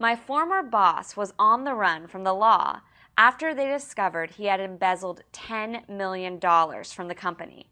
My former boss was on the run from the law after they discovered he had embezzled $10 million from the company.